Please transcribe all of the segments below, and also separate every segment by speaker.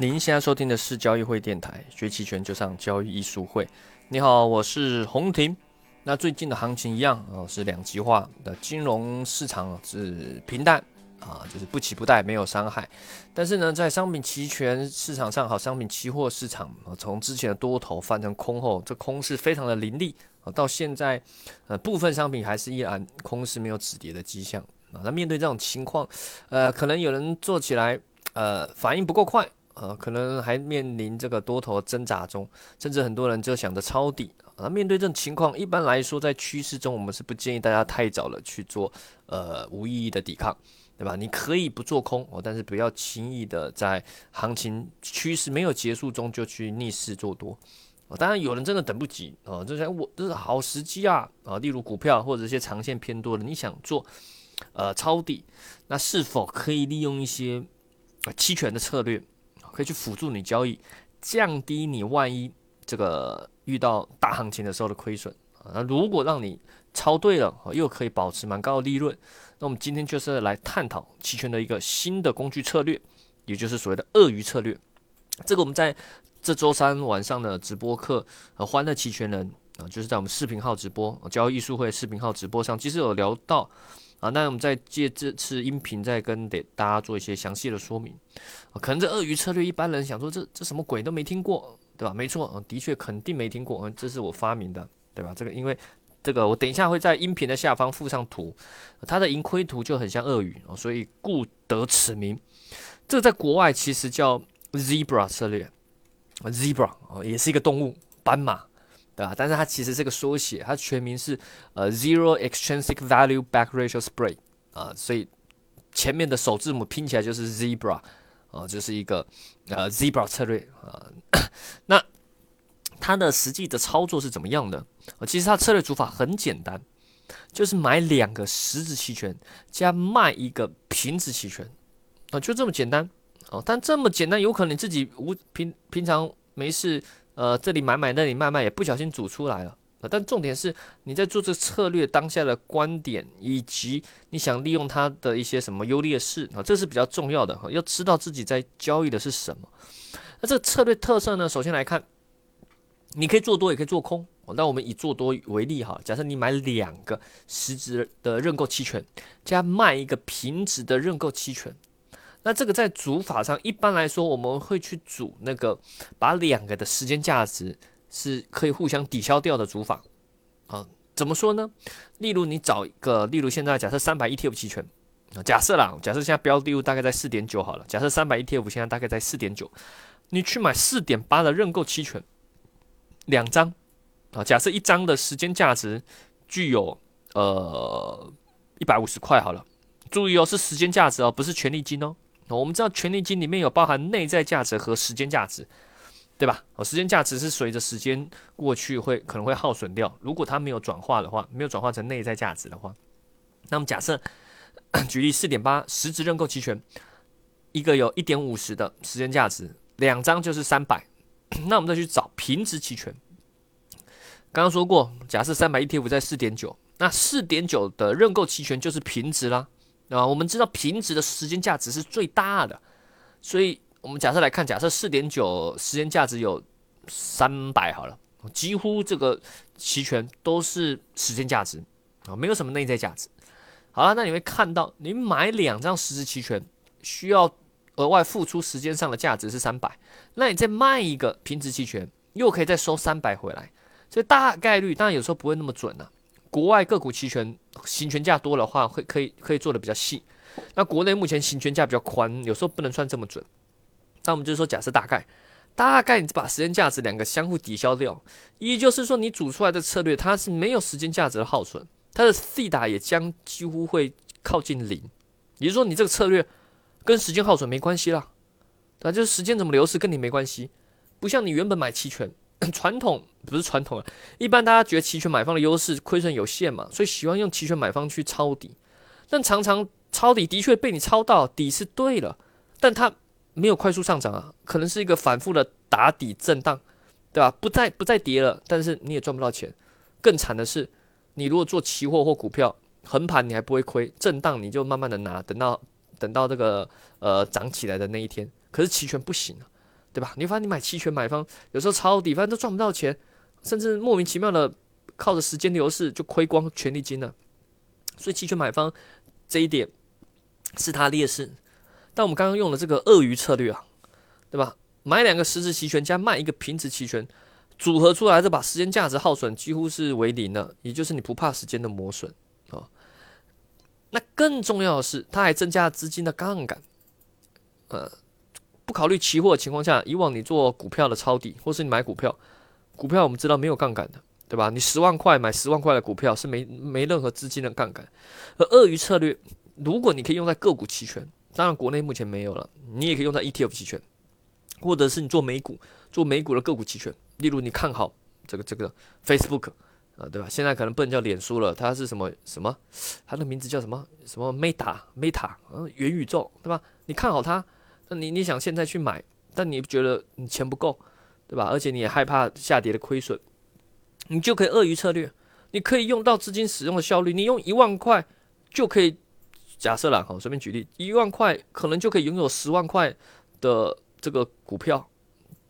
Speaker 1: 您现在收听的是交易会电台，学期权就上交易艺术会。你好，我是洪婷。那最近的行情一样哦，是两极化的金融市场是平淡啊，就是不起不带，没有伤害。但是呢，在商品期权市场上，好，商品期货市场，从之前的多头翻成空后，这空势非常的凌厉啊，到现在呃，部分商品还是依然空势没有止跌的迹象啊。那面对这种情况，呃，可能有人做起来呃反应不够快。呃，可能还面临这个多头挣扎中，甚至很多人就想着抄底啊。面对这种情况，一般来说，在趋势中，我们是不建议大家太早了去做呃无意义的抵抗，对吧？你可以不做空哦，但是不要轻易的在行情趋势没有结束中就去逆势做多。当然，有人真的等不及啊，就是我这是好时机啊啊，例如股票或者一些长线偏多的，你想做呃抄底，那是否可以利用一些期权的策略？可以去辅助你交易，降低你万一这个遇到大行情的时候的亏损啊。那如果让你抄对了，又可以保持蛮高的利润，那我们今天就是来探讨期权的一个新的工具策略，也就是所谓的鳄鱼策略。这个我们在这周三晚上的直播课和欢乐期权人啊，就是在我们视频号直播交易艺术会视频号直播上，其实有聊到。啊，那我们再借这次音频再跟得大家做一些详细的说明。可能这鳄鱼策略一般人想说这这什么鬼都没听过，对吧？没错，的确肯定没听过，这是我发明的，对吧？这个因为这个我等一下会在音频的下方附上图，它的盈亏图就很像鳄鱼哦，所以故得此名。这个在国外其实叫 zebra 策略，zebra 哦也是一个动物，斑马。对吧？但是它其实是个缩写，它全名是呃 Zero Extrinsic Value Back Ratio Spread 啊，所以前面的首字母拼起来就是 Zebra 啊，就是一个呃 Zebra 策略啊。那它的实际的操作是怎么样的？啊，其实它策略组法很简单，就是买两个实质期权加卖一个平值期权啊，就这么简单哦。但这么简单，有可能你自己无平平常没事。呃，这里买买，那里卖卖，也不小心煮出来了。但重点是你在做这策略当下的观点，以及你想利用它的一些什么优劣势啊，这是比较重要的哈。要知道自己在交易的是什么。那这个策略特色呢？首先来看，你可以做多，也可以做空。那我们以做多为例哈，假设你买两个实质的认购期权，加卖一个平值的认购期权。那这个在组法上，一般来说我们会去组那个把两个的时间价值是可以互相抵消掉的组法啊？怎么说呢？例如你找一个，例如现在假设三百 ETF 期权啊，假设啦，假设现在标的物大概在四点九好了，假设三百 ETF 现在大概在四点九，你去买四点八的认购期权两张啊，假设一张的时间价值具有呃一百五十块好了，注意哦，是时间价值哦，不是权利金哦。我们知道权利金里面有包含内在价值和时间价值，对吧？哦，时间价值是随着时间过去会可能会耗损掉。如果它没有转化的话，没有转化成内在价值的话，那么假设举例四点八实质认购期权，一个有一点五十的时间价值，两张就是三百。那我们再去找平值期权，刚刚说过，假设三百 ETF 在四点九，那四点九的认购期权就是平值啦。啊，我们知道平值的时间价值是最大的，所以我们假设来看，假设四点九时间价值有三百好了，几乎这个期权都是时间价值啊，没有什么内在价值。好了，那你会看到，你买两张实质期权需要额外付出时间上的价值是三百，那你再卖一个平值期权，又可以再收三百回来，所以大概率当然有时候不会那么准啊。国外个股期权行权价多的话，会可以可以做的比较细。那国内目前行权价比较宽，有时候不能算这么准。那我们就是说，假设大概，大概你把时间价值两个相互抵消掉，也就是说，你组出来的策略它是没有时间价值的耗损，它的 C 打也将几乎会靠近零。也就是说，你这个策略跟时间耗损没关系啦，对就是时间怎么流逝跟你没关系，不像你原本买期权。传统不是传统啊，一般大家觉得期权买方的优势亏损有限嘛，所以喜欢用期权买方去抄底。但常常抄底的确被你抄到底是对了，但它没有快速上涨啊，可能是一个反复的打底震荡，对吧？不再不再跌了，但是你也赚不到钱。更惨的是，你如果做期货或股票横盘，你还不会亏，震荡你就慢慢的拿，等到等到这个呃涨起来的那一天。可是期权不行啊。对吧？你发现你买期权买方有时候抄底，反正都赚不到钱，甚至莫名其妙的靠着时间流逝就亏光权利金了。所以期权买方这一点是他劣势。但我们刚刚用的这个鳄鱼策略啊，对吧？买两个实质期权加卖一个平值期权，组合出来，的把时间价值耗损几乎是为零了，也就是你不怕时间的磨损啊。那更重要的是，它还增加了资金的杠杆。呃，不考虑期货的情况下，以往你做股票的抄底，或是你买股票，股票我们知道没有杠杆的，对吧？你十万块买十万块的股票是没没任何资金的杠杆。而鳄鱼策略，如果你可以用在个股期权，当然国内目前没有了，你也可以用在 ETF 期权。或者是你做美股，做美股的个股期权，例如你看好这个这个 Facebook 啊，对吧？现在可能不能叫脸书了，它是什么什么？它的名字叫什么什么 Meta Meta，嗯，元宇宙，对吧？你看好它，那你你想现在去买，但你觉得你钱不够，对吧？而且你也害怕下跌的亏损，你就可以鳄鱼策略，你可以用到资金使用的效率，你用一万块就可以，假设了，好，随便举例，一万块可能就可以拥有十万块的。这个股票，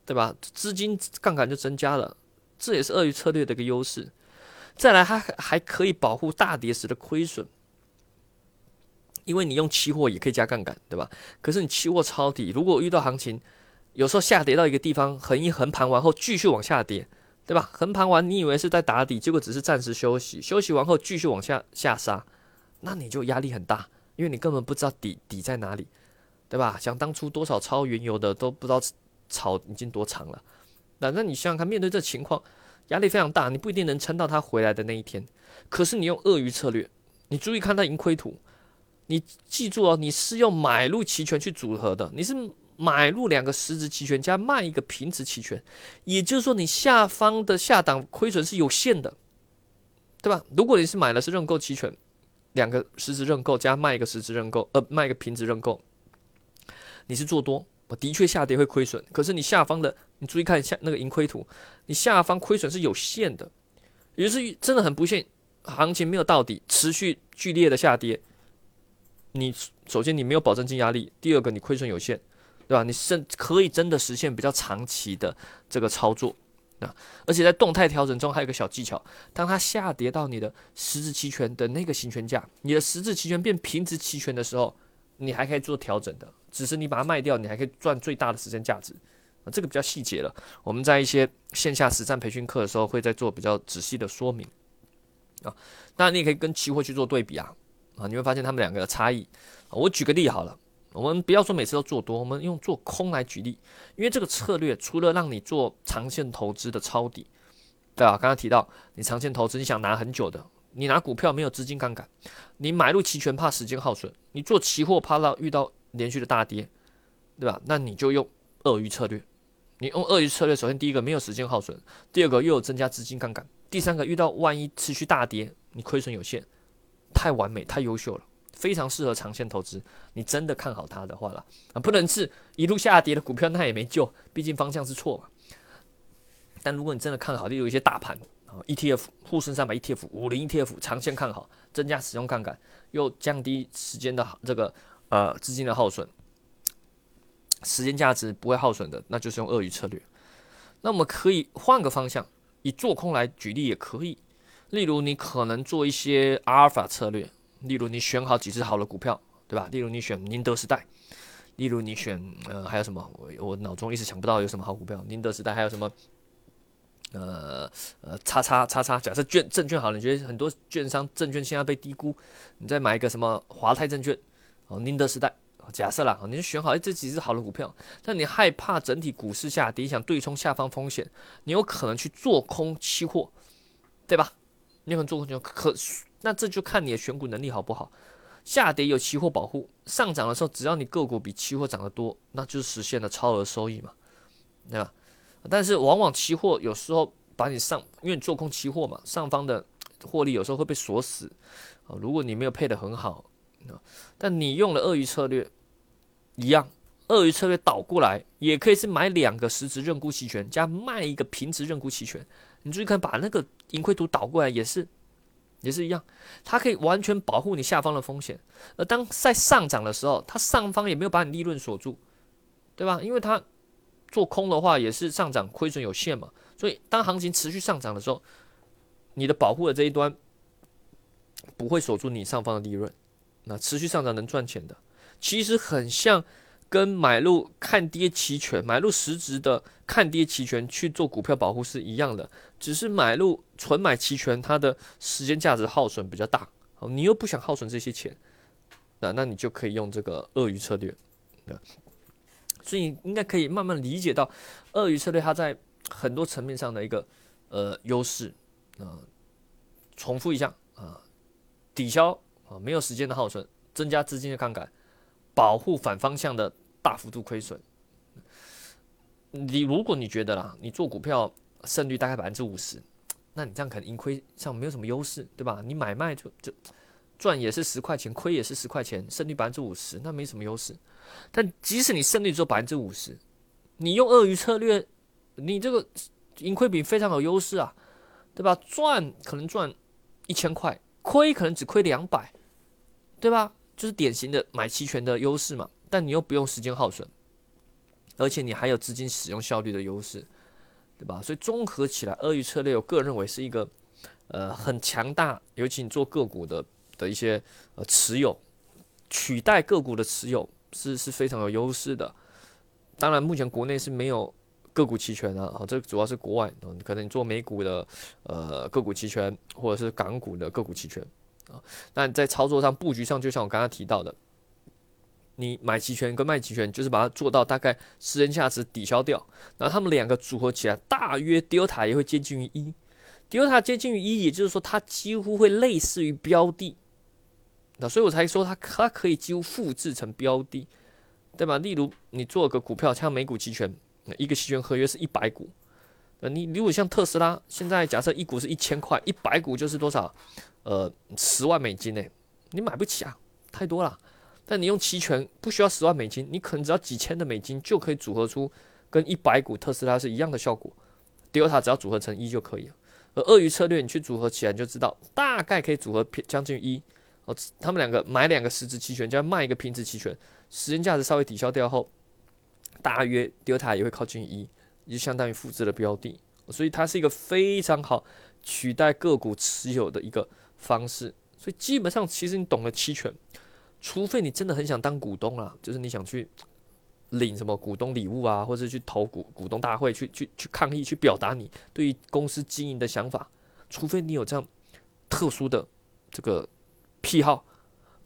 Speaker 1: 对吧？资金杠杆就增加了，这也是鳄鱼策略的一个优势。再来，它还可以保护大跌时的亏损，因为你用期货也可以加杠杆，对吧？可是你期货抄底，如果遇到行情，有时候下跌到一个地方，横一横盘完后继续往下跌，对吧？横盘完你以为是在打底，结果只是暂时休息，休息完后继续往下下杀，那你就压力很大，因为你根本不知道底底在哪里。对吧？想当初多少抄原油的都不知道炒已经多长了。那那你想想看，面对这情况，压力非常大，你不一定能撑到它回来的那一天。可是你用鳄鱼策略，你注意看它盈亏图，你记住哦，你是用买入期权去组合的，你是买入两个实值期权加卖一个平值期权，也就是说你下方的下档亏损是有限的，对吧？如果你是买的是认购期权，两个实值认购加卖一个实值认购，呃，卖一个平值认购。你是做多，我的确下跌会亏损，可是你下方的，你注意看一下那个盈亏图，你下方亏损是有限的，也就是真的很不幸，行情没有到底，持续剧烈的下跌，你首先你没有保证金压力，第二个你亏损有限，对吧？你是可以真的实现比较长期的这个操作啊，而且在动态调整中还有个小技巧，当它下跌到你的实质期权的那个行权价，你的实质期权变平值期权的时候，你还可以做调整的。只是你把它卖掉，你还可以赚最大的时间价值啊，这个比较细节了。我们在一些线下实战培训课的时候，会再做比较仔细的说明啊。当然，你也可以跟期货去做对比啊啊，你会发现他们两个的差异。我举个例好了，我们不要说每次都做多，我们用做空来举例，因为这个策略除了让你做长线投资的抄底，对啊，刚刚提到你长线投资，你想拿很久的，你拿股票没有资金杠杆，你买入期权怕时间耗损，你做期货怕到遇到。连续的大跌，对吧？那你就用鳄鱼策略。你用鳄鱼策略，首先第一个没有时间耗损，第二个又有增加资金杠杆，第三个遇到万一持续大跌，你亏损有限，太完美，太优秀了，非常适合长线投资。你真的看好它的话了啊，不能是一路下跌的股票，那也没救，毕竟方向是错嘛。但如果你真的看好，例如一些大盘啊，ETF 沪深三百 ETF、五零 ETF，长线看好，增加使用杠杆，又降低时间的这个。呃，资金的耗损，时间价值不会耗损的，那就是用鳄鱼策略。那我们可以换个方向，以做空来举例也可以。例如，你可能做一些阿尔法策略，例如你选好几只好的股票，对吧？例如你选宁德时代，例如你选呃还有什么？我我脑中一时想不到有什么好股票。宁德时代还有什么？呃呃，叉叉叉叉。假设券证券好了，你觉得很多券商证券现在被低估，你再买一个什么华泰证券。哦，宁德时代，假设啦，你就选好，哎，这几只好的股票，但你害怕整体股市下跌，想对冲下方风险，你有可能去做空期货，对吧？你可能做空期货，可那这就看你的选股能力好不好。下跌有期货保护，上涨的时候，只要你个股比期货涨得多，那就实现了超额收益嘛，对吧？但是往往期货有时候把你上，因为你做空期货嘛，上方的获利有时候会被锁死啊，如果你没有配得很好。但你用了鳄鱼策略，一样，鳄鱼策略倒过来也可以是买两个实值认沽期权加卖一个平值认沽期权。你注意看，把那个盈亏图倒过来也是，也是一样，它可以完全保护你下方的风险。而当在上涨的时候，它上方也没有把你利润锁住，对吧？因为它做空的话也是上涨亏损有限嘛。所以当行情持续上涨的时候，你的保护的这一端不会锁住你上方的利润。那持续上涨能赚钱的，其实很像跟买入看跌期权、买入实质的看跌期权去做股票保护是一样的，只是买入纯买期权，它的时间价值耗损比较大。哦，你又不想耗损这些钱，那那你就可以用这个鳄鱼策略。所以应该可以慢慢理解到鳄鱼策略它在很多层面上的一个呃优势。啊，重复一下啊，抵消。啊，没有时间的耗损，增加资金的杠杆，保护反方向的大幅度亏损。你如果你觉得啦，你做股票胜率大概百分之五十，那你这样可能盈亏上没有什么优势，对吧？你买卖就就赚也是十块钱，亏也是十块钱，胜率百分之五十，那没什么优势。但即使你胜率只有百分之五十，你用鳄鱼策略，你这个盈亏比非常有优势啊，对吧？赚可能赚一千块，亏可能只亏两百。对吧？就是典型的买期权的优势嘛，但你又不用时间耗损，而且你还有资金使用效率的优势，对吧？所以综合起来，鳄鱼策略，我个人认为是一个呃很强大，尤其你做个股的的一些呃持有，取代个股的持有是是非常有优势的。当然，目前国内是没有个股期权的啊，这主要是国外，可能你做美股的呃个股期权，或者是港股的个股期权。啊，那在操作上、布局上，就像我刚刚提到的，你买期权跟卖期权，就是把它做到大概时间价值抵消掉，然后他们两个组合起来，大约 delta 也会接近于一，delta 接近于一，也就是说它几乎会类似于标的，那所以我才说它它可以几乎复制成标的，对吧？例如你做个股票，像美股期权，一个期权合约是一百股。那，你如果像特斯拉，现在假设一股是一千块，一百股就是多少？呃，十万美金呢？你买不起啊，太多了。但你用期权不需要十万美金，你可能只要几千的美金就可以组合出跟一百股特斯拉是一样的效果。Delta 只要组合成一就可以了。而鳄鱼策略你去组合起来，就知道大概可以组合将近一。哦，他们两个买两个实质期权，加卖一个平值期权，时间价值稍微抵消掉后，大约 Delta 也会靠近一。就相当于复制的标的，所以它是一个非常好取代个股持有的一个方式。所以基本上，其实你懂了期权，除非你真的很想当股东啦，就是你想去领什么股东礼物啊，或者去投股股东大会去去去抗议，去表达你对于公司经营的想法。除非你有这样特殊的这个癖好，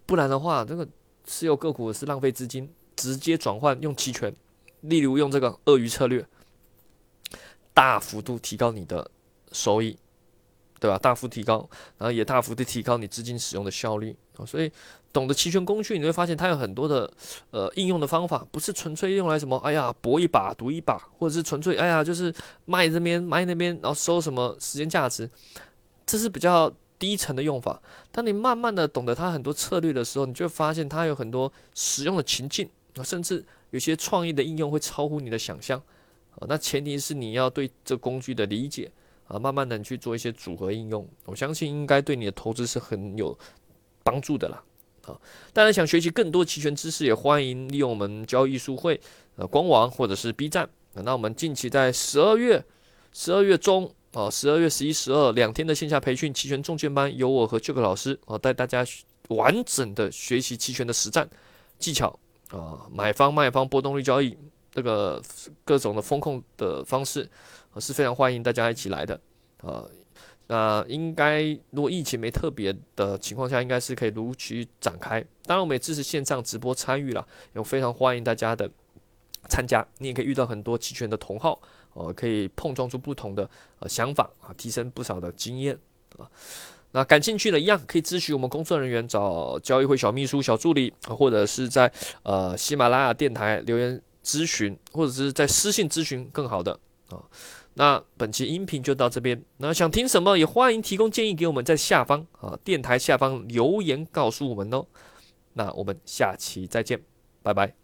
Speaker 1: 不然的话，这个持有个股是浪费资金，直接转换用期权，例如用这个鳄鱼策略。大幅度提高你的收益，对吧？大幅提高，然后也大幅的提高你资金使用的效率啊！所以懂得期权工具，你会发现它有很多的呃应用的方法，不是纯粹用来什么哎呀搏一把赌一把，或者是纯粹哎呀就是卖这边卖那边，然后收什么时间价值，这是比较低层的用法。当你慢慢的懂得它很多策略的时候，你就会发现它有很多使用的情境啊，甚至有些创意的应用会超乎你的想象。啊，那前提是你要对这工具的理解啊，慢慢的去做一些组合应用，我相信应该对你的投资是很有帮助的啦。啊，当然想学习更多期权知识，也欢迎利用我们交易书会呃官网或者是 B 站。那我们近期在十二月十二月中啊，十二月十一、十二两天的线下培训期权重建班，由我和这个老师啊带大家完整的学习期权的实战技巧啊，买方卖方波动率交易。这个各种的风控的方式，是非常欢迎大家一起来的啊。那应该如果疫情没特别的情况下，应该是可以如期展开。当然，我们也支持线上直播参与了，也非常欢迎大家的参加。你也可以遇到很多期权的同好，哦，可以碰撞出不同的呃想法啊，提升不少的经验啊。那感兴趣的一样可以咨询我们工作人员，找交易会小秘书、小助理，或者是在呃喜马拉雅电台留言。咨询或者是在私信咨询更好的啊，那本期音频就到这边。那想听什么也欢迎提供建议给我们，在下方啊电台下方留言告诉我们哦。那我们下期再见，拜拜。